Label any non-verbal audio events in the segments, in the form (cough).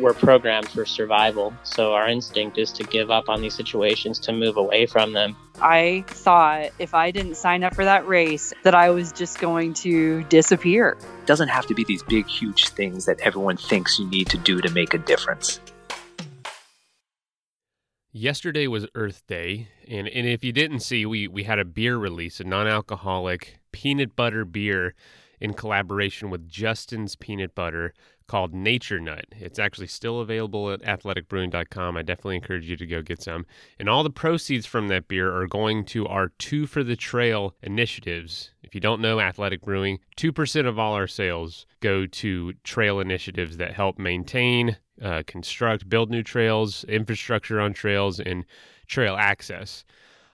we're programmed for survival. So our instinct is to give up on these situations, to move away from them. I thought if I didn't sign up for that race, that I was just going to disappear. It doesn't have to be these big, huge things that everyone thinks you need to do to make a difference. Yesterday was Earth Day, and, and if you didn't see, we, we had a beer release, a non alcoholic peanut butter beer in collaboration with Justin's Peanut Butter called Nature Nut. It's actually still available at athleticbrewing.com. I definitely encourage you to go get some. And all the proceeds from that beer are going to our Two for the Trail initiatives. If you don't know Athletic Brewing, 2% of all our sales go to trail initiatives that help maintain, uh, construct, build new trails, infrastructure on trails, and trail access.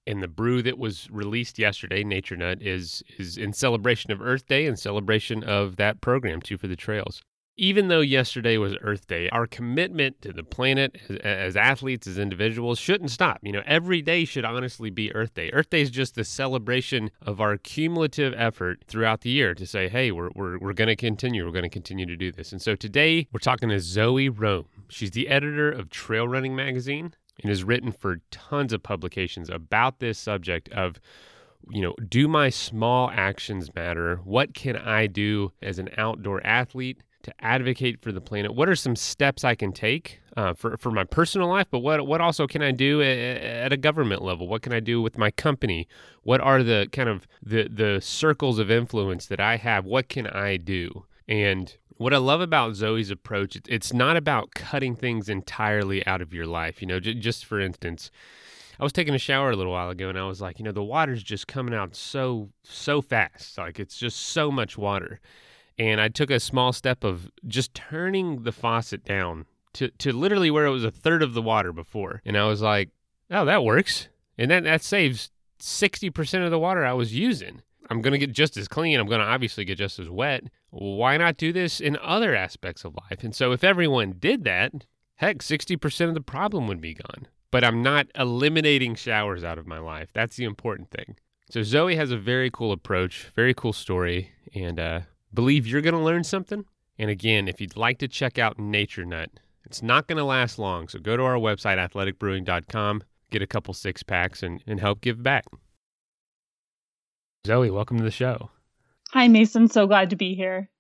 And the brew that was released yesterday, Nature Nut, is is in celebration of Earth Day and celebration of that program, Two for the Trails. Even though yesterday was Earth Day, our commitment to the planet as, as, athletes, as individuals, shouldn't stop. You know, every day should honestly be Earth Day. Earth Day is just the celebration of our cumulative effort throughout the year to say, hey, we're, we're, we're going to continue. We're going to continue to do this. And so today we're talking to Zoe Rome. She's the editor of Trail Running Magazine and has written for tons of publications about this subject of you know, do my small actions matter? What can I do as an outdoor athlete to advocate for the planet? What are some steps I can take uh, for for my personal life? But what what also can I do at, at, a government level? What can I do with my company? What are the kind of the the circles of influence that I have? What can I do? And what I love about Zoe's approach, it's not about cutting things entirely out of your life. You know, j- just for instance, I was taking a shower a little while ago and I was like, you know, the water's just coming out so, so fast. Like it's just so much water. And I took a small step of just turning the faucet down to, to literally where it was a third of the water before. And I was like, oh, that works. And that, that saves 60% of the water I was using. I'm going to get just as clean. I'm going to obviously get just as wet. Why not do this in other aspects of life? And so if everyone did that, heck, 60% of the problem would be gone. But I'm not eliminating showers out of my life. That's the important thing. So Zoe has a very cool approach, very cool story, and uh, believe you're going to learn something. And again, if you'd like to check out Nature Nut, it's not going to last long. So go to our website, athleticbrewing.com, get a couple six packs, and, and help give back. Zoe, welcome to the show. Hi, Mason. So glad to be here.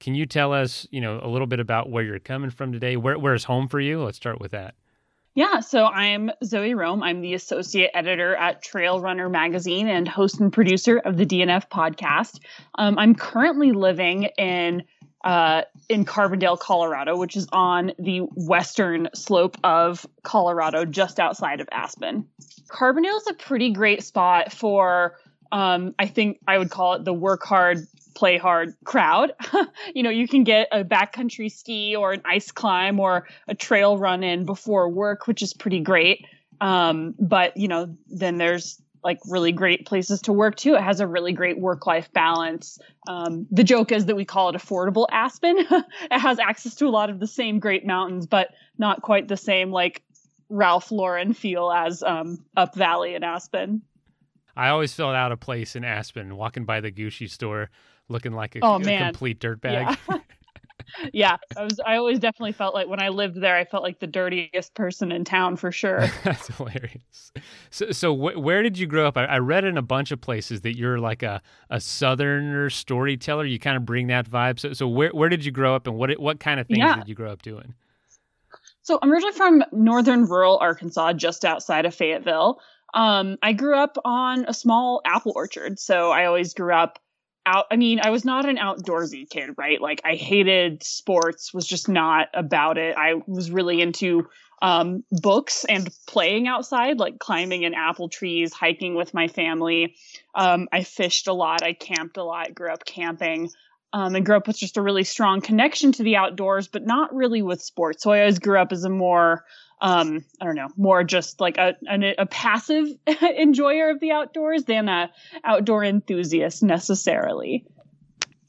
Can you tell us, you know, a little bit about where you're coming from today? Where, where's home for you? Let's start with that. Yeah, so I'm Zoe Rome. I'm the associate editor at Trail Runner Magazine and host and producer of the DNF podcast. Um, I'm currently living in uh, in Carbondale, Colorado, which is on the western slope of Colorado, just outside of Aspen. Carbondale is a pretty great spot for um, I think I would call it the work hard, play hard crowd. (laughs) you know, you can get a backcountry ski or an ice climb or a trail run in before work, which is pretty great. Um, but you know, then there's like really great places to work too. It has a really great work life balance. Um, the joke is that we call it affordable Aspen. (laughs) it has access to a lot of the same great mountains, but not quite the same like Ralph Lauren feel as um, Up Valley in Aspen. I always felt out of place in Aspen, walking by the Gucci store, looking like a, oh, a complete dirtbag. Yeah. (laughs) yeah, I was. I always definitely felt like when I lived there, I felt like the dirtiest person in town for (laughs) sure. That's hilarious. So, so wh- where did you grow up? I, I, read in a bunch of places that you're like a a southerner storyteller. You kind of bring that vibe. So, so where where did you grow up, and what what kind of things yeah. did you grow up doing? So I'm originally from northern rural Arkansas, just outside of Fayetteville. Um, I grew up on a small apple orchard, so I always grew up out. I mean, I was not an outdoorsy kid, right? Like I hated sports, was just not about it. I was really into um, books and playing outside, like climbing in apple trees, hiking with my family. Um, I fished a lot. I camped a lot. Grew up camping. Um, and grew up with just a really strong connection to the outdoors, but not really with sports. So I always grew up as a more um, I don't know, more just like a, a, a passive (laughs) enjoyer of the outdoors than a outdoor enthusiast necessarily.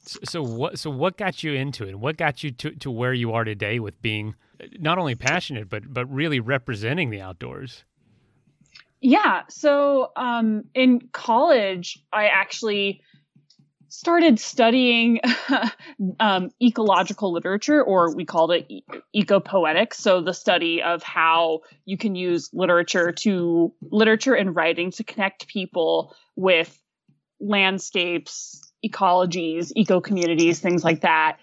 So what? So what got you into it? What got you to, to where you are today with being not only passionate but but really representing the outdoors? Yeah. So um, in college, I actually started studying (laughs) um, ecological literature, or we called it e- ecopoetics. So the study of how you can use literature to literature and writing to connect people with landscapes, ecologies, eco communities, things like that.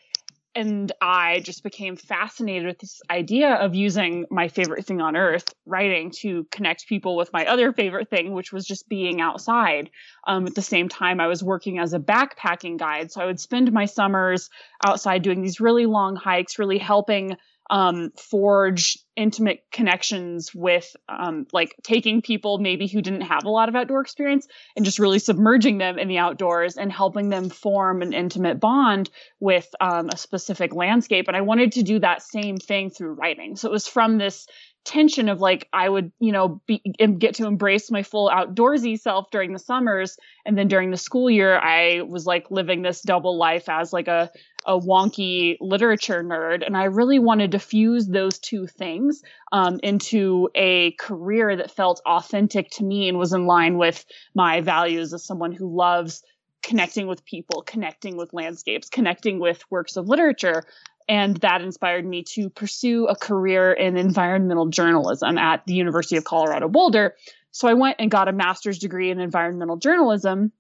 And I just became fascinated with this idea of using my favorite thing on earth, writing, to connect people with my other favorite thing, which was just being outside. Um, at the same time, I was working as a backpacking guide. So I would spend my summers outside doing these really long hikes, really helping um, forge intimate connections with um, like taking people maybe who didn't have a lot of outdoor experience and just really submerging them in the outdoors and helping them form an intimate bond with um, a specific landscape. And i wanted to do that same thing through writing. So it was from this tension of like I would, you know, be, get to embrace my full outdoorsy self during the summers, and then during the school year, I was like living this double life as like a a wonky literature nerd, and I really wanted to fuse those two things um, into a career that felt authentic to me and was in line with my values as someone who loves connecting with people, connecting with landscapes, connecting with works of literature. And that inspired me to pursue a career in environmental journalism at the University of Colorado Boulder. So I went and got a master's degree in environmental journalism.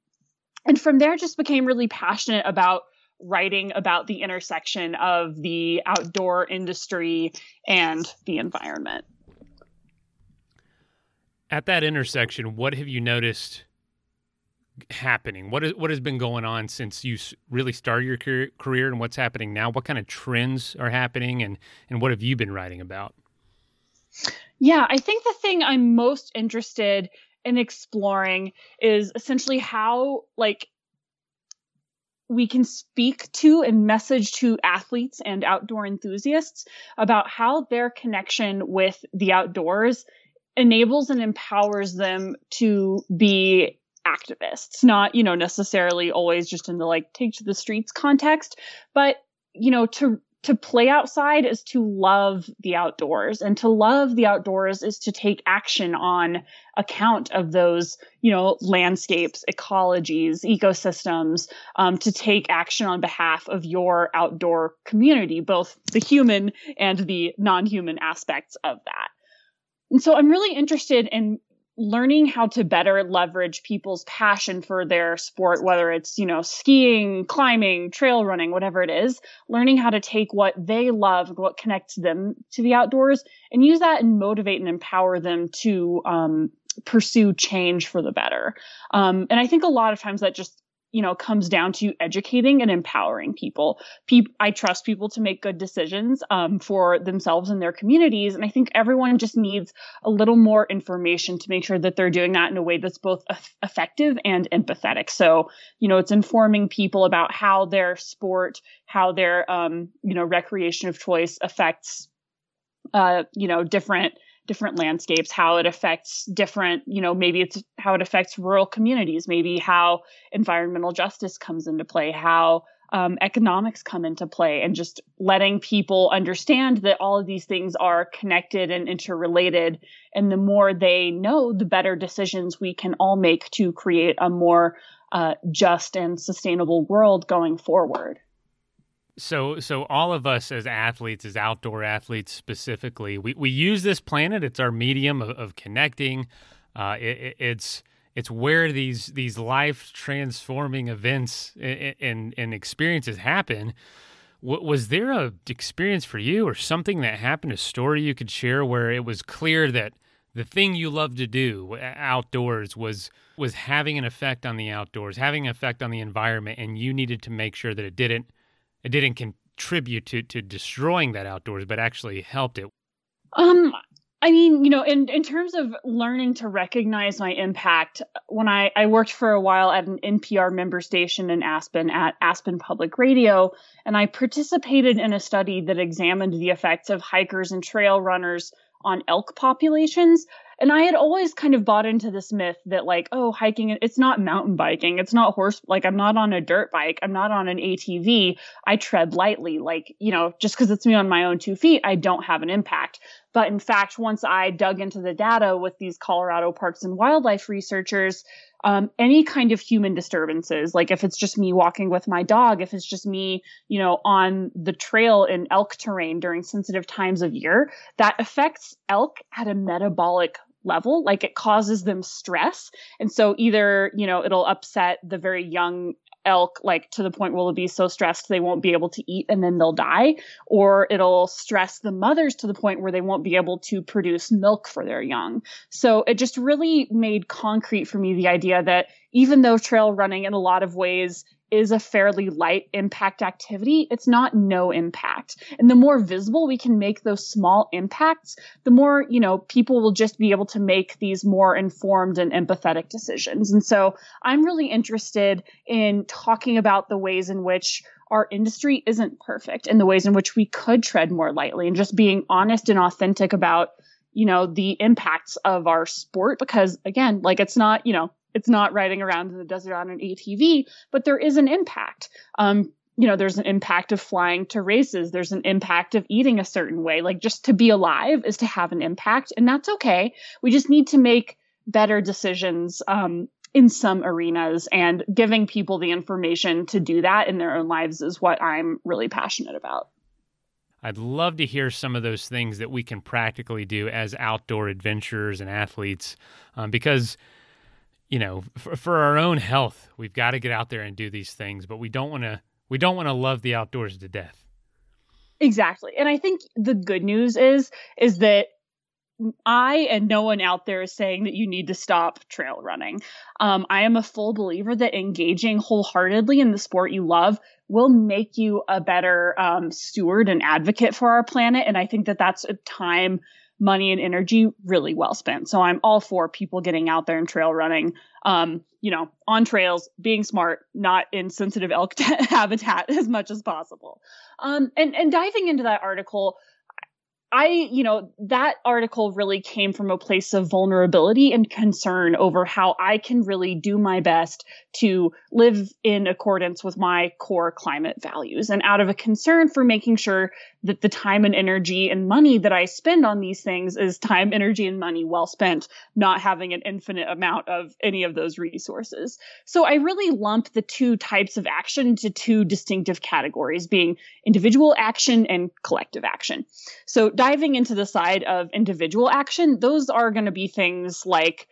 And from there, just became really passionate about writing about the intersection of the outdoor industry and the environment. At that intersection, what have you noticed happening? What is what has been going on since you really started your career, career, and what's happening now? What kind of trends are happening, and and what have you been writing about? Yeah, I think the thing I'm most interested in exploring is essentially how like we can speak to and message to athletes and outdoor enthusiasts about how their connection with the outdoors enables and empowers them to be activists, not, you know, necessarily always just in the like take to the streets context, but, you know, to to play outside is to love the outdoors and to love the outdoors is to take action on account of those you know landscapes ecologies ecosystems um, to take action on behalf of your outdoor community both the human and the non-human aspects of that. And so i'm really interested in learning how to better leverage people's passion for their sport, whether it's, you know, skiing, climbing, trail running, whatever it is, learning how to take what they love what connects them to the outdoors and use that and motivate and empower them to um, pursue change for the better. Um, and I think a lot of times that just you know comes down to educating and empowering people. Pe- i trust people to make good decisions um, for themselves and their communities and i think everyone just needs a little more information to make sure that they're doing that in a way that's both effective and empathetic. So you know it's informing people about how their sport how their um, you know recreation of choice affects uh, you know different different landscapes, how it affects different, you know, maybe it's how it affects rural communities, maybe how environmental justice comes into play, how um, economics come into play, and just letting people understand that all of these things are connected and interrelated. And the more they know, the better decisions we can all make to create a more uh, just and sustainable world going forward. So, so all of us as athletes, as outdoor athletes specifically, we, we use this planet. It's our medium of, of connecting. Uh, it, it's it's where these these life transforming events and, and experiences happen. Was there a experience for you, or something that happened, a story you could share, where it was clear that the thing you love to do outdoors was was having an effect on the outdoors, having an effect on the environment, and you needed to make sure that it didn't it didn't contribute to to destroying that outdoors, but actually helped it. Um, I mean, you know, in, in terms of learning to recognize my impact, when I, I worked for a while at an NPR member station in Aspen at Aspen Public Radio, and I participated in a study that examined the effects of hikers and trail runners on elk populations. And I had always kind of bought into this myth that like, oh, hiking, it's not mountain biking. It's not horse, like I'm not on a dirt bike. I'm not on an ATV. I tread lightly. Like, you know, just because it's me on my own two feet, I don't have an impact. But in fact, once I dug into the data with these Colorado Parks and Wildlife researchers, um, any kind of human disturbances, like if it's just me walking with my dog, if it's just me, you know, on the trail in elk terrain during sensitive times of year, that affects elk at a metabolic level. Like it causes them stress. And so either you know it'll upset the very young elk like to the point where they'll be so stressed they won't be able to eat and then they'll die or it'll stress the mothers to the point where they won't be able to produce milk for their young. So it just really made concrete for me the idea that even though trail running in a lot of ways is a fairly light impact activity, it's not no impact. And the more visible we can make those small impacts, the more, you know, people will just be able to make these more informed and empathetic decisions. And so I'm really interested in talking about the ways in which our industry isn't perfect and the ways in which we could tread more lightly and just being honest and authentic about you know the impacts of our sport because again like it's not you know it's not riding around in the desert on an ATV, but there is an impact. Um, you know, there's an impact of flying to races. There's an impact of eating a certain way. Like just to be alive is to have an impact, and that's okay. We just need to make better decisions um, in some arenas, and giving people the information to do that in their own lives is what I'm really passionate about. I'd love to hear some of those things that we can practically do as outdoor adventurers and athletes, um, because you know, for, for our own health, we've got to get out there and do these things, but we don't want to we don't want to love the outdoors to death. Exactly. And I think the good news is is that I and no one out there is saying that you need to stop trail running. Um, I am a full believer that engaging wholeheartedly in the sport you love will make you a better um, steward and advocate for our planet. And I think that that's a time money and energy really well spent. So I'm all for people getting out there and trail running, um, you know, on trails, being smart, not in sensitive elk (laughs) habitat as much as possible. Um, and, and diving into that article, I, you know, that article really came from a place of vulnerability and concern over how I can really do my best to live in accordance with my core climate values and out of a concern for making sure that the time and energy and money that I spend on these things is time, energy, and money well spent, not having an infinite amount of any of those resources. So I really lump the two types of action into two distinctive categories being individual action and collective action. So diving into the side of individual action, those are going to be things like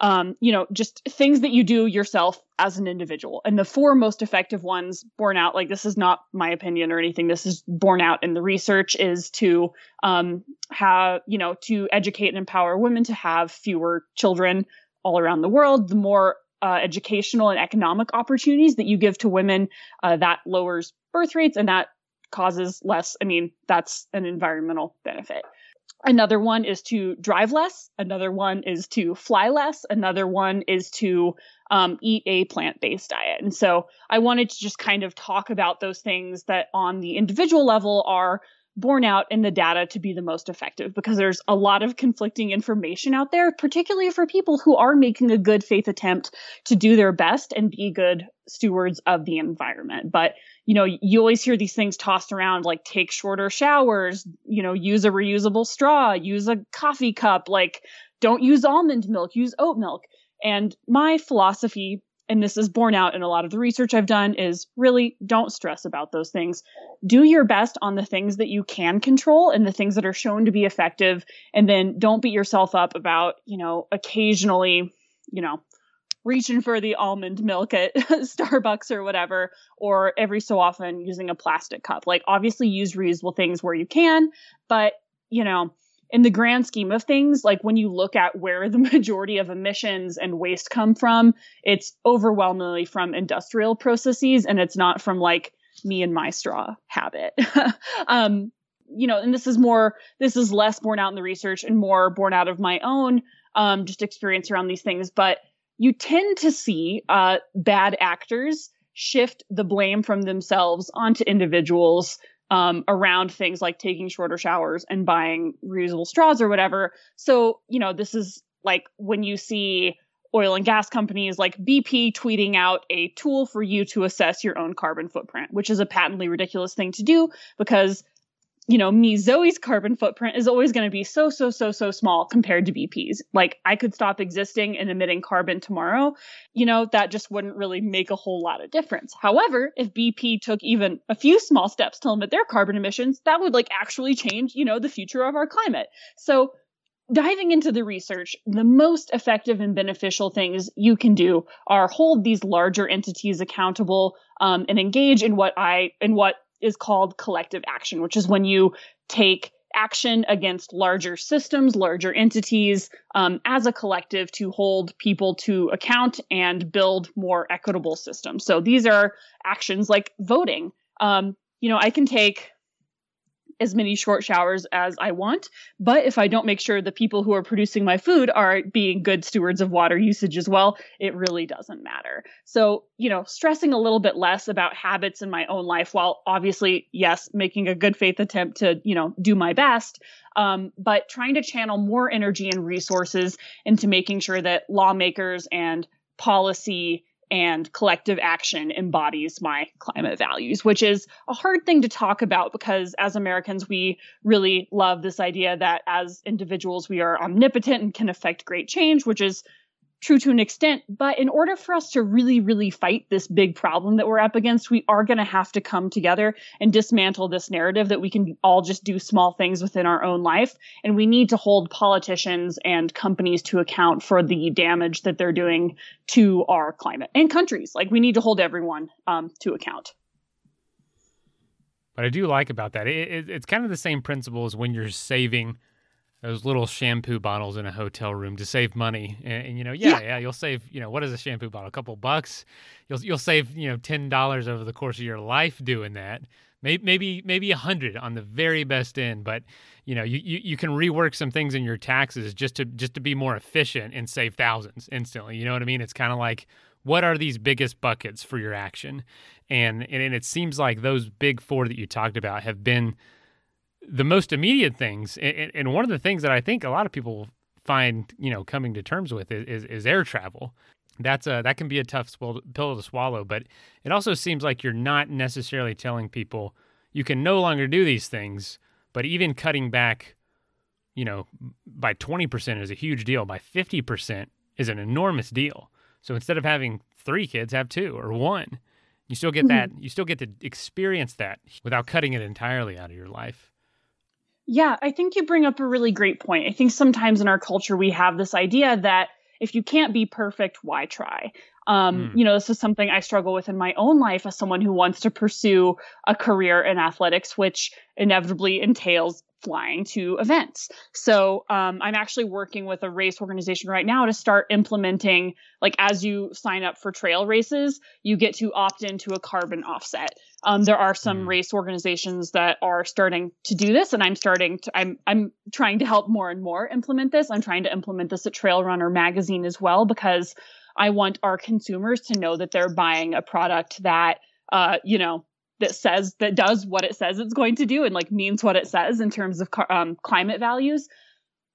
um, you know, just things that you do yourself as an individual. And the four most effective ones borne out, like this is not my opinion or anything, this is borne out in the research, is to um, have, you know, to educate and empower women to have fewer children all around the world. The more uh, educational and economic opportunities that you give to women, uh, that lowers birth rates and that causes less. I mean, that's an environmental benefit. Another one is to drive less. Another one is to fly less. Another one is to um, eat a plant based diet. And so I wanted to just kind of talk about those things that on the individual level are borne out in the data to be the most effective because there's a lot of conflicting information out there, particularly for people who are making a good faith attempt to do their best and be good stewards of the environment. But, you know, you always hear these things tossed around like take shorter showers, you know, use a reusable straw, use a coffee cup, like don't use almond milk, use oat milk. And my philosophy and this is borne out in a lot of the research I've done, is really don't stress about those things. Do your best on the things that you can control and the things that are shown to be effective. And then don't beat yourself up about, you know, occasionally, you know, reaching for the almond milk at (laughs) Starbucks or whatever, or every so often using a plastic cup. Like, obviously, use reusable things where you can, but, you know, in the grand scheme of things, like when you look at where the (laughs) majority of emissions and waste come from, it's overwhelmingly from industrial processes and it's not from like me and my straw habit. (laughs) um, you know, and this is more, this is less borne out in the research and more borne out of my own um, just experience around these things. But you tend to see uh, bad actors shift the blame from themselves onto individuals um, around things like taking shorter showers and buying reusable straws or whatever. So, you know, this is like when you see oil and gas companies like BP tweeting out a tool for you to assess your own carbon footprint, which is a patently ridiculous thing to do because you know, me, Zoe's carbon footprint is always going to be so, so, so, so small compared to BP's. Like, I could stop existing and emitting carbon tomorrow. You know, that just wouldn't really make a whole lot of difference. However, if BP took even a few small steps to limit their carbon emissions, that would like actually change, you know, the future of our climate. So, diving into the research, the most effective and beneficial things you can do are hold these larger entities accountable um, and engage in what I in what is called collective action, which is when you take action against larger systems, larger entities um, as a collective to hold people to account and build more equitable systems. So these are actions like voting. Um, you know, I can take as many short showers as I want. But if I don't make sure the people who are producing my food are being good stewards of water usage as well, it really doesn't matter. So, you know, stressing a little bit less about habits in my own life while obviously, yes, making a good faith attempt to, you know, do my best. Um, but trying to channel more energy and resources into making sure that lawmakers and policy and collective action embodies my climate values, which is a hard thing to talk about because as Americans, we really love this idea that as individuals, we are omnipotent and can affect great change, which is true to an extent. But in order for us to really, really fight this big problem that we're up against, we are going to have to come together and dismantle this narrative that we can all just do small things within our own life. And we need to hold politicians and companies to account for the damage that they're doing to our climate and countries. Like we need to hold everyone um, to account. What I do like about that, it, it, it's kind of the same principle as when you're saving those little shampoo bottles in a hotel room to save money. And, and you know, yeah, yeah, yeah, you'll save, you know, what is a shampoo bottle? A couple bucks. You'll you'll save, you know, ten dollars over the course of your life doing that. Maybe maybe maybe a hundred on the very best end, but you know, you, you, you can rework some things in your taxes just to just to be more efficient and save thousands instantly. You know what I mean? It's kind of like what are these biggest buckets for your action? And, and and it seems like those big four that you talked about have been the most immediate things, and, and, one of the things that I think a lot of people find, you know, coming to terms with is, is, is air travel. That's a that can be a tough pill to swallow, but it also seems like you're not necessarily telling people you can no longer do these things, but even cutting back, you know, by 20% is a huge deal. By 50% is an enormous deal. So instead of having three kids, have two or one. You still get mm-hmm. that. You still get to experience that without cutting it entirely out of your life. Yeah, I think you bring up a really great point. I think sometimes in our culture we have this idea that if you can't be perfect, why try? Um, mm. You know, this is something I struggle with in my own life as someone who wants to pursue a career in athletics, which inevitably entails flying to events. So um, I'm actually working with a race organization right now to start implementing, like, as you sign up for trail races, you get to opt into a carbon offset. Um, there are some mm. race organizations that are starting to do this, and I'm starting to. I'm I'm trying to help more and more implement this. I'm trying to implement this at Trail Runner magazine as well because I want our consumers to know that they're buying a product that, uh, you know, that says that does what it says it's going to do and like means what it says in terms of um, climate values.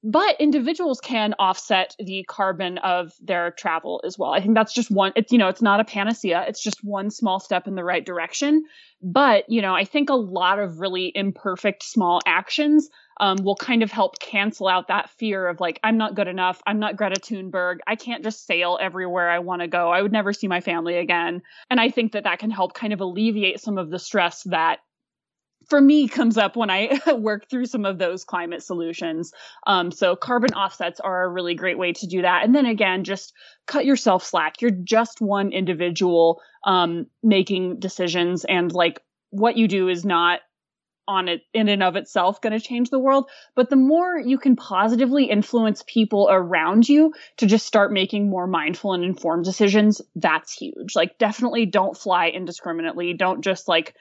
But individuals can offset the carbon of their travel as well. I think that's just one it's you know it's not a panacea. It's just one small step in the right direction. But you know i think a lot of really imperfect small actions um, will kind of help cancel out that fear of like, I'm not good enough. I'm not Greta Thunberg. I can't just sail everywhere I want to go. I would never see my family again. And I think that that can help kind of alleviate some of the stress that for me comes up when I (laughs) work through some of those climate solutions. Um, so carbon offsets are a really great way to do that. And then again, just cut yourself slack. You're just one individual um, making decisions, and like what you do is not on it in and of itself going to change the world but the more you can positively influence people around you to just start making more mindful and informed decisions that's huge. Like definitely don't fly indiscriminately. Don't just like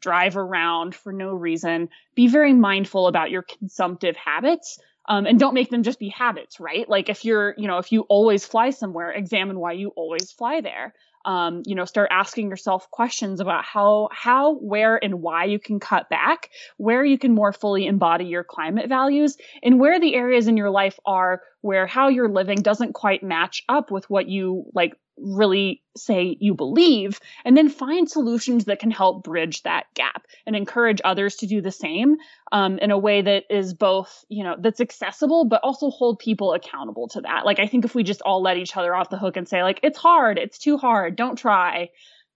drive around for no reason. Be very mindful about your consumptive habits um, and don't make them just be habits right? Like if you're you know if you always fly somewhere examine why you always fly there um, you know start asking yourself questions about how how where and why you can cut back where you can more fully embody your climate values and where the areas in your life are where how you're living doesn't quite match up with what you like really say you believe and then find solutions that can help bridge that gap and encourage others to do the same um, in a way that is both you know that's accessible but also hold people accountable to that. Like i think if we just all let each other off the hook and say like it's hard. It's too hard. Don't try.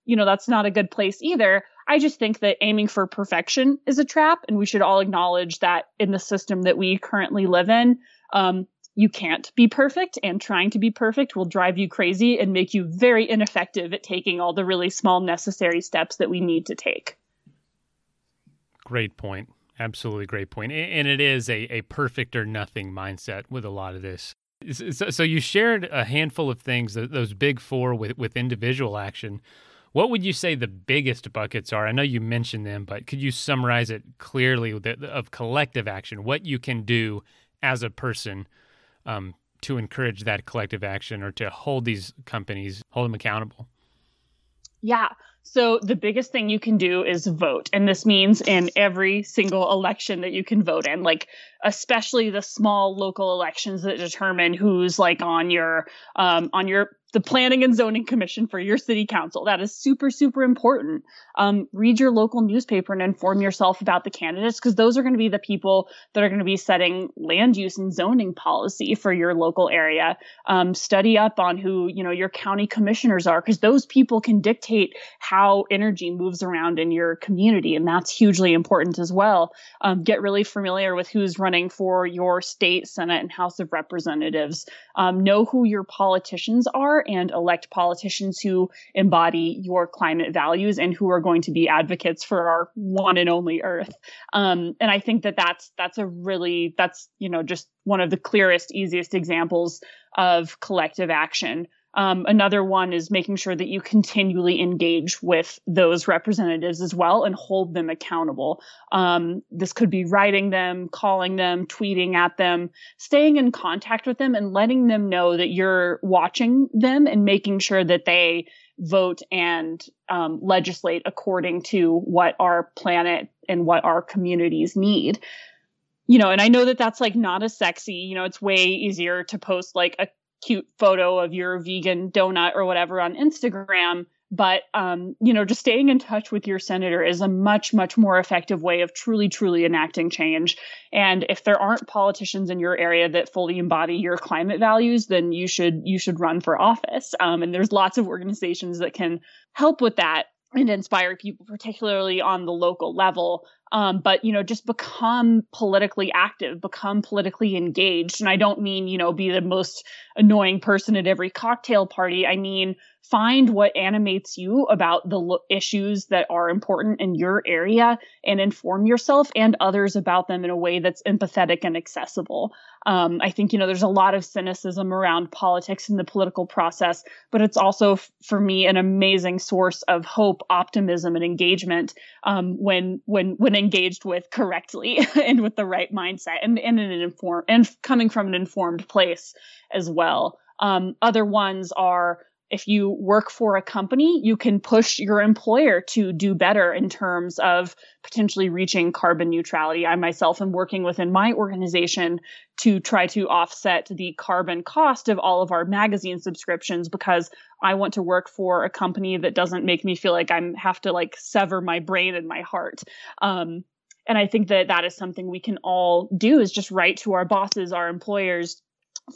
You know that's not a good place either. I just think that aiming for perfection is a trap and we should all acknowledge that in the system that we currently live in um, you can't be perfect and trying to be perfect will drive you crazy and make you very ineffective at taking all the really small necessary steps that we need to take. Great point. Absolutely great point. And it is a, a perfect or nothing mindset with a lot of this. So, you shared a handful of things, those big four with, with individual action. What would you say the biggest buckets are? I know you mentioned them, but could you summarize it clearly of collective action? What you can do as a person um, to encourage that collective action or to hold these companies, hold them accountable? Yeah. So the biggest thing you can do is vote. And this means in every single election that you can vote in, like especially the small local elections that determine who's like on your um, on your the planning and zoning commission for your city council. That is super, super important. Um, read your local newspaper and inform yourself about the candidates because those are going to be the people that are going to be setting land use and zoning policy for your local area. Um, study up on who, you know, your county commissioners are because those people can dictate how energy moves around in your community. And that's hugely important as well. Um, get really familiar with who's running for your state, Senate, and House of Representatives. Um, know who your politicians are and elect politicians who embody your climate values and who are going to be advocates for our one and only Earth. Um, and I think that that's that's a really that's you know just one of the clearest, easiest examples of collective action. Um, another one is making sure that you continually engage with those representatives as well and hold them accountable. Um, this could be writing them, calling them, tweeting at them, staying in contact with them and letting them know that you're watching them and making sure that they vote and um, legislate according to what our planet and what our communities need you know, and I know that that's like not as sexy. You know, it's way easier to post like a cute photo of your vegan donut or whatever on Instagram. But, um, you know, just staying in touch with your senator is a much, much more effective way of truly, truly enacting change. And if there aren't politicians in your area that fully embody your climate values, then you should, you should run for office. Um, and there's lots of organizations that can help with that and inspire people, particularly on the local level. Um, but you know, just become politically active, become politically engaged. And I don't mean you know be the most annoying person at every cocktail party. I mean find what animates you about the lo- issues that are important in your area and inform yourself and others about them in a way that's empathetic and accessible. Um, I think, you know, there's a lot of cynicism around politics and the political process, but it's also, f- for me, an amazing source of hope, optimism, and engagement um, when when when engaged with correctly (laughs) and with the right mindset and, and in an informed and coming from an informed place as well. Um, other ones are if you work for a company, you can push your employer to do better in terms of potentially reaching carbon neutrality. I myself am working within my organization to try to offset the carbon cost of all of our magazine subscriptions because I want to work for a company that doesn't make me feel like I'm have to like sever my brain and my heart. Um, and I think that that is something we can all do is just write to our bosses, our employers,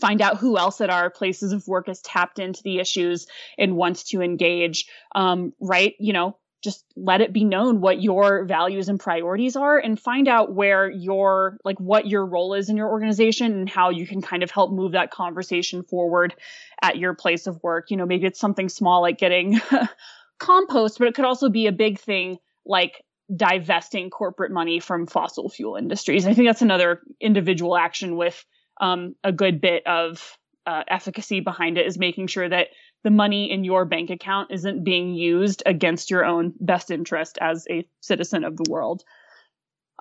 find out who else at our places of work has tapped into the issues and wants to engage. Um, right you know just let it be known what your values and priorities are and find out where your like what your role is in your organization and how you can kind of help move that conversation forward at your place of work. You know maybe it's something small like getting (laughs) compost but it could also be a big thing like divesting corporate money from fossil fuel industries. I think that's another individual action with um, a good bit of uh, efficacy behind it is making sure that the money in your bank account isn't being used against your own best interest as a citizen of the world.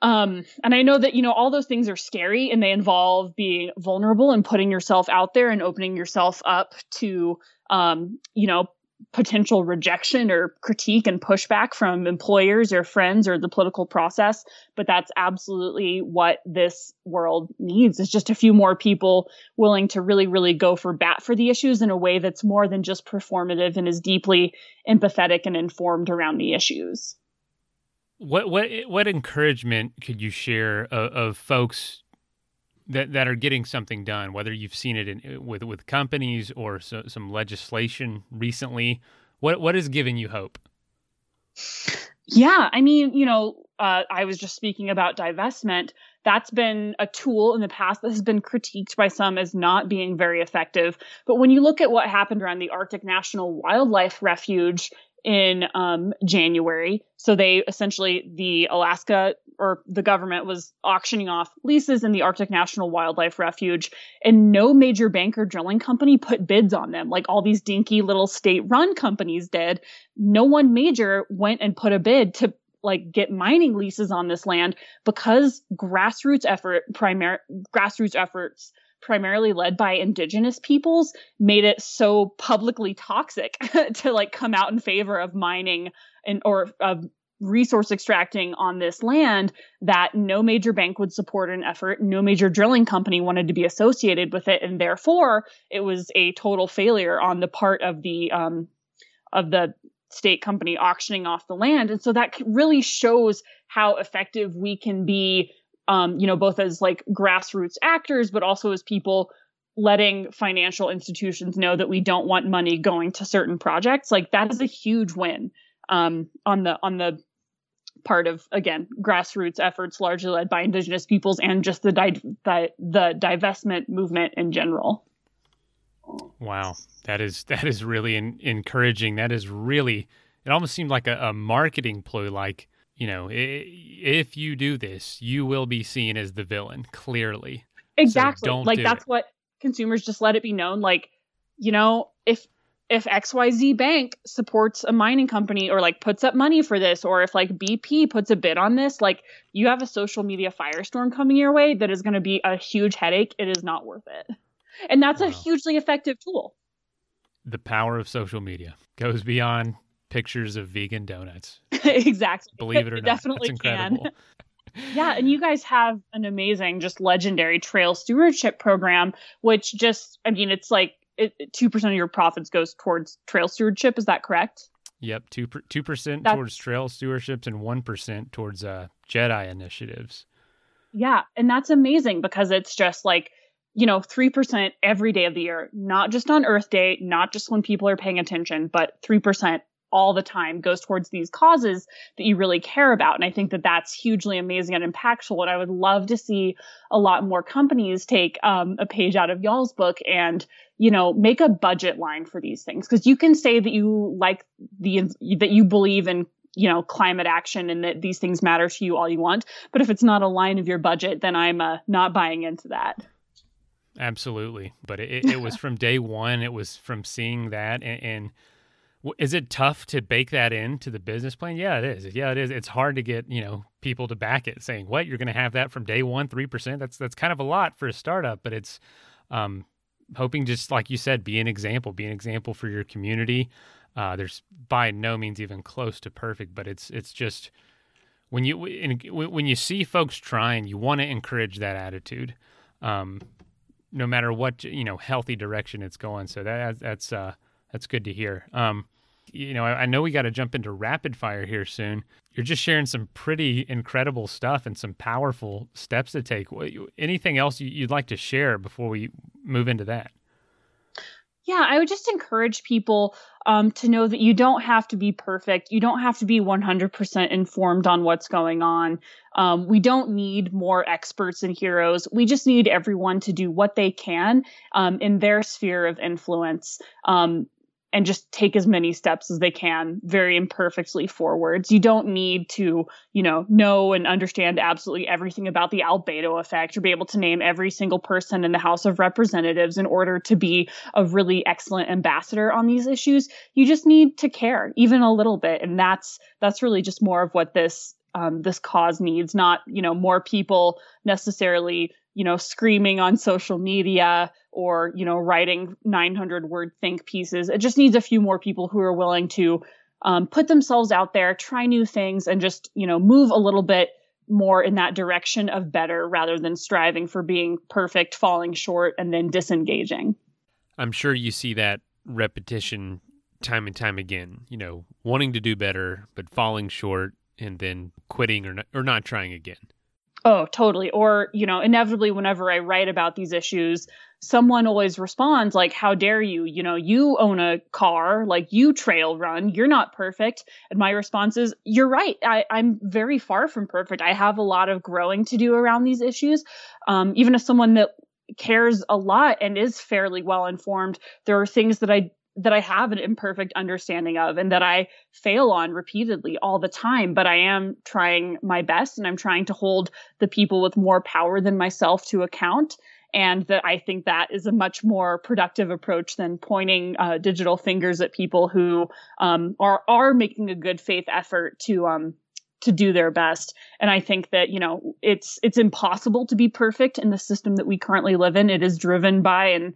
Um, and I know that, you know, all those things are scary and they involve being vulnerable and putting yourself out there and opening yourself up to, um, you know, potential rejection or critique and pushback from employers or friends or the political process but that's absolutely what this world needs. Is just a few more people willing to really really go for bat for the issues in a way that's more than just performative and is deeply empathetic and informed around the issues. What what what encouragement could you share of, of folks that that are getting something done, whether you've seen it in, with with companies or so, some legislation recently. What what is giving you hope? Yeah, I mean, you know, uh, I was just speaking about divestment. That's been a tool in the past that has been critiqued by some as not being very effective. But when you look at what happened around the Arctic National Wildlife Refuge in um, January. So they essentially, the Alaska or the government was auctioning off leases in the Arctic National Wildlife Refuge, and no major banker drilling company put bids on them like all these dinky little state run companies did. No one major went and put a bid to like get mining leases on this land because grassroots effort primary grassroots efforts primarily led by indigenous peoples made it so publicly toxic (laughs) to like come out in favor of mining and or of resource extracting on this land that no major bank would support an effort no major drilling company wanted to be associated with it and therefore it was a total failure on the part of the um, of the state company auctioning off the land and so that really shows how effective we can be um, you know, both as like grassroots actors, but also as people letting financial institutions know that we don't want money going to certain projects. Like that is a huge win um, on the on the part of again grassroots efforts largely led by indigenous peoples and just the di- the, the divestment movement in general. Wow, that is that is really in, encouraging. That is really it almost seemed like a, a marketing ploy like you know, if you do this, you will be seen as the villain, clearly. Exactly. So like that's it. what consumers just let it be known. Like, you know, if if XYZ Bank supports a mining company or like puts up money for this, or if like BP puts a bid on this, like you have a social media firestorm coming your way that is going to be a huge headache. It is not worth it. And that's wow. a hugely effective tool. The power of social media goes beyond pictures of vegan donuts. (laughs) exactly. Believe it or not, definitely That's incredible. can. (laughs) (laughs) yeah, and you guys have an amazing, just legendary trail stewardship program, which just, I mean, it's like two percent of your profits goes towards trail stewardship. Is that correct? Yep, two two percent towards trail stewardships and one percent towards uh, Jedi initiatives. Yeah, and that's amazing because it's just like you know, 3% every day of the year, not just on Earth Day, not just when people are paying attention, but 3% all the time goes towards these causes that you really care about. And I think that that's hugely amazing and impactful. And I would love to see a lot more companies take um, a page out of y'all's book and, you know, make a budget line for these things. Cause you can say that you like the, that you believe in you know climate action and that these things matter to you all you want but if it's not a line of your budget then i'm uh, not buying into that absolutely but it, it was from day one it was from seeing that and, and is it tough to bake that into the business plan? Yeah, it is. Yeah, it is. It's hard to get you know people to back it, saying what you're going to have that from day one, three percent. That's that's kind of a lot for a startup, but it's um, hoping just like you said, be an example, be an example for your community. Uh, there's by no means even close to perfect, but it's it's just when you when you see folks trying, you want to encourage that attitude, um, no matter what you know healthy direction it's going. So that that's uh, that's good to hear. Um, you know, I, I know we got to jump into rapid fire here soon. You're just sharing some pretty incredible stuff and some powerful steps to take. Anything else you'd like to share before we move into that? Yeah, I would just encourage people um, to know that you don't have to be perfect. You don't have to be 100% informed on what's going on. Um, we don't need more experts and heroes. We just need everyone to do what they can um, in their sphere of influence. And just take as many steps as they can very imperfectly forwards. You don't need to, you know, know and understand absolutely everything about the albedo effect or be able to name every single person in the House of Representatives in order to be a really excellent ambassador on these issues. You just need to care even a little bit. And that's, that's really just more of what this um, this cause needs, not you know more people necessarily you know, screaming on social media or, you know, writing 900 word think pieces. It just needs a few more people who are willing to um, put themselves out there, try new things, and just, you know, move a little bit more in that direction of better rather than striving for being perfect, falling short, and then disengaging. I'm sure you see that repetition time and time again, you know, wanting to do better, but falling short and then quitting or not, or not trying again. Oh, totally. Or, you know, inevitably, whenever I write about these issues, someone always responds, like, How dare you? You know, you own a car, like, you trail run, you're not perfect. And my response is, You're right. I, am very far from perfect. I have a lot of growing to do around these issues. Um, even as someone that cares a lot and is fairly well informed, there are things that I that I have an imperfect understanding of and that I fail on repeatedly all the time. But I am trying my best and I'm trying to hold the people with more power than myself to account. And that I think that is a much more productive approach than pointing uh, digital fingers at people who um, are are making a good faith effort to um, to do their best. And I think that you know it's it's impossible to be perfect in the system that we currently live in. It is driven by and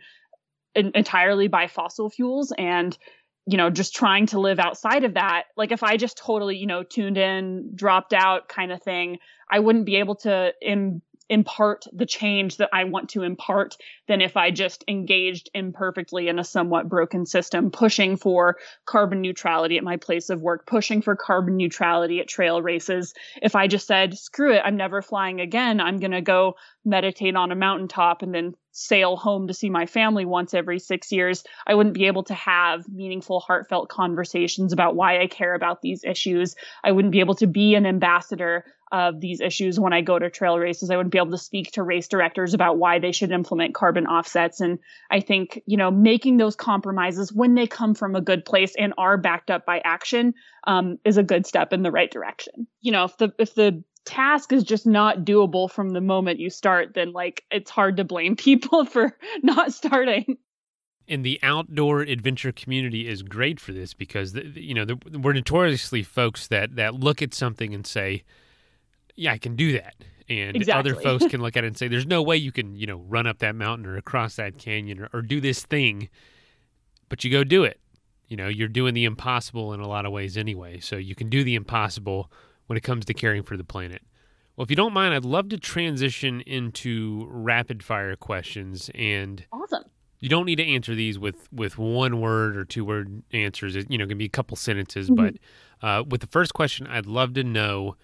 entirely by fossil fuels and you know just trying to live outside of that like if i just totally you know tuned in dropped out kind of thing i wouldn't be able to Im- impart the change that I want to impart than if I just engaged imperfectly in a somewhat broken system, pushing for carbon neutrality at my place of work, pushing for carbon neutrality at trail races. If I just said, screw it, I'm never flying again, I'm going to go meditate on a mountaintop and then sail home to see my family once every six years, I wouldn't be able to have meaningful, heartfelt conversations about why I care about these issues. I wouldn't be able to be an ambassador of these issues when I go to trail races. I wouldn't be able to speak to race directors about why they should implement carbon offsets. And I think, you know, making those compromises when they come from a good place and are backed up by action um, is a good step in the right direction. You know, if the if the task is just not doable from the moment you start, then like it's hard to blame (laughs) people for not starting. And the outdoor adventure community is great for this because you know we're notoriously folks that that look at something and say, yeah, I can do that. And exactly. other folks can (laughs) look at it and say, there's no way you can, you know, run up that mountain or across that canyon or, or do this thing, but you go do it. You know, you're doing the impossible in a lot of ways anyway. So you can do the impossible when it comes to caring for the planet. Well, if you don't mind, I'd love to transition into rapid fire questions. And awesome. You don't need to answer these with, with one word or two word answers. It, you know, it can be a couple sentences. Mm-hmm. But uh, with the first question, I'd love to know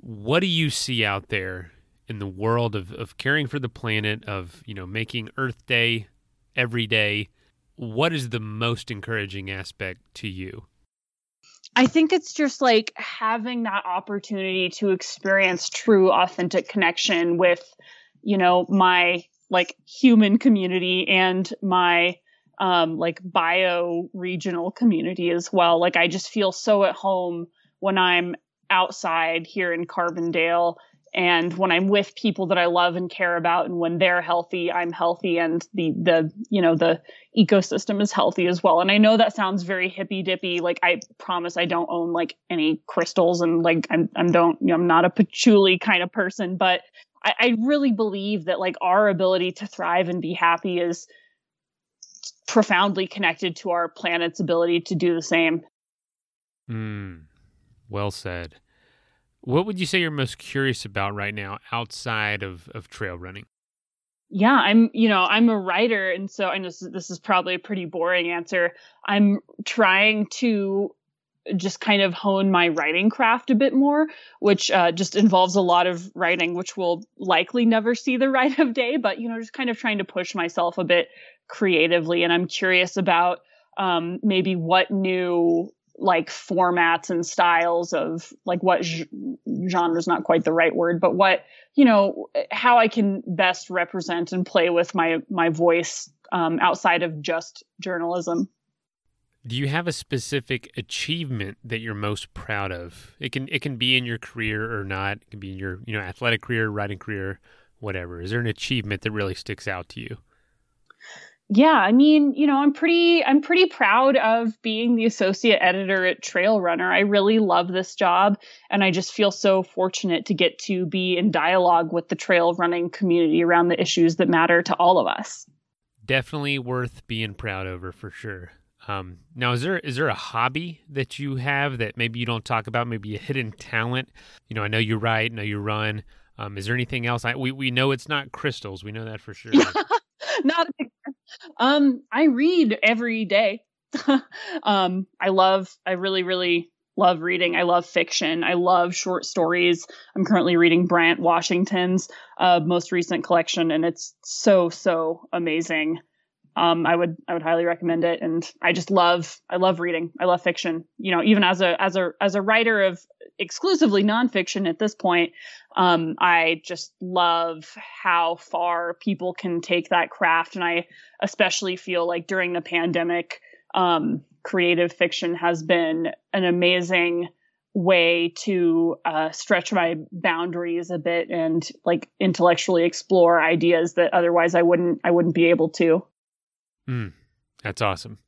what do you see out there in the world of, of caring for the planet, of you know making Earth Day every day? What is the most encouraging aspect to you? I think it's just like having that opportunity to experience true, authentic connection with, you know, my like human community and my um, like bio regional community as well. Like I just feel so at home when I'm outside here in Carbondale and when I'm with people that I love and care about and when they're healthy, I'm healthy and the the you know the ecosystem is healthy as well. And I know that sounds very hippy dippy. Like I promise I don't own like any crystals and like I'm I'm don't you know, I'm not a patchouli kind of person, but I, I really believe that like our ability to thrive and be happy is profoundly connected to our planet's ability to do the same. Mm. Well said. What would you say you're most curious about right now outside of, of trail running? Yeah, I'm, you know, I'm a writer. And so I know this is, probably a pretty boring answer. I'm trying to just kind of hone my writing craft a bit more, which uh, just involves a lot of writing, which will likely never see the (laughs) light of day, but, you know, just kind of trying to push myself a bit creatively. And I'm curious about um, maybe what new like formats and styles of like what genre is not quite the right word, but what you know how I can best represent and play with my my voice um, outside of just journalism. Do you have a specific achievement that you're most proud of? It can it can be in your career or not. It can be in your you know athletic career, writing career, whatever. Is there an achievement that really sticks out to you? Yeah, I mean, you know, I'm pretty I'm pretty proud of being the associate editor at Trail Runner. I really love this job and I just feel so fortunate to get to be in dialogue with the trail running community around the issues that matter to all of us. Definitely worth being proud over for sure. Um, now, is there is there a hobby that you have that maybe you don't talk about? Maybe a hidden talent? You know, I know you write, I know you run. Um, is there anything else? I, we we know it's not crystals. We know that for sure. (laughs) not (laughs) um i read every day (laughs) um i love i really really love reading i love fiction i love short stories i'm currently reading Bryan Washington's uh, most recent collection and it's so so amazing um, I would I would highly recommend it. And I just love I love reading. I love fiction. You know, even as a as a as a writer of exclusively nonfiction at this point, um, I just love how far people can take that craft. And I especially feel like during the pandemic, um, creative fiction has been an amazing way to uh, stretch my boundaries a bit and like intellectually explore ideas that otherwise I wouldn't I wouldn't be able to. Mm, that's awesome.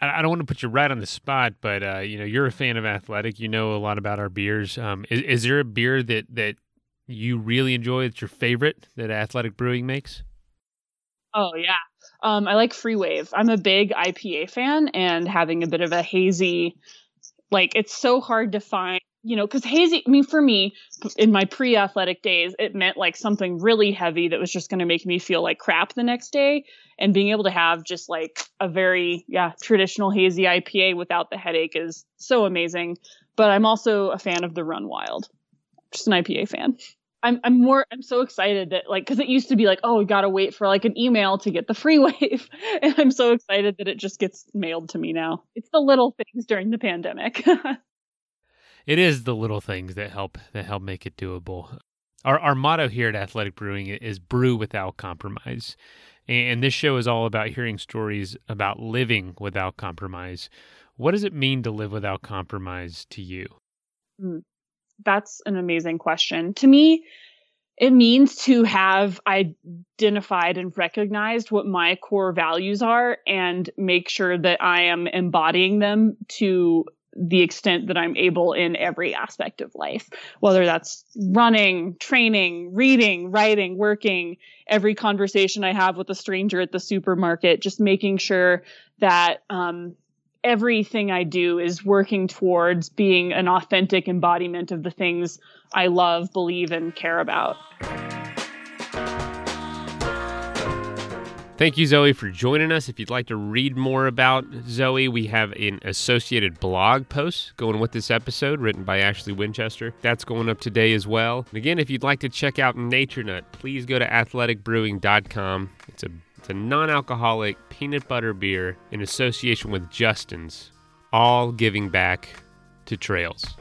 I don't want to put you right on the spot, but uh, you know you're a fan of Athletic. You know a lot about our beers. Um, is, is, there a beer that that you really enjoy? That's your favorite that Athletic Brewing makes? Oh yeah, um, I like Free Wave. I'm a big IPA fan, and having a bit of a hazy, like it's so hard to find you know, because hazy, I mean, for me, in my pre athletic days, it meant like something really heavy that was just going to make me feel like crap the next day. And being able to have just like a very, yeah, traditional hazy IPA without the headache is so amazing. But I'm also a fan of the Run Wild, just an IPA fan. I'm, I'm more, I'm so excited that like, cause it used to be like, oh, we gotta wait for like an email to get the free (laughs) wave. and I'm so excited that it just gets mailed to me now. It's the little things during the pandemic. (laughs) it is the little things that help that help make it doable. Our our motto here at Athletic Brewing is brew without compromise. And this show is all about hearing stories about living without compromise. What does it mean to live without compromise to you? Hmm. That's an amazing question. To me, it means to have identified and recognized what my core values are and make sure that I am embodying them to the extent that I'm able in every aspect of life, whether that's running, training, reading, writing, working, every conversation I have with a stranger at the supermarket, just making sure that um, everything I do is working towards being an authentic embodiment of the things I love, believe, and care about. Thank you, Zoe, for joining us. If you'd like to read more about Zoe, we have an associated blog post going with this episode written by Ashley Winchester. That's going up today as well. And again, if you'd like to check out Nature Nut, please go to athleticbrewing.com. It's a, it's a non alcoholic peanut butter beer in association with Justin's, all giving back to trails.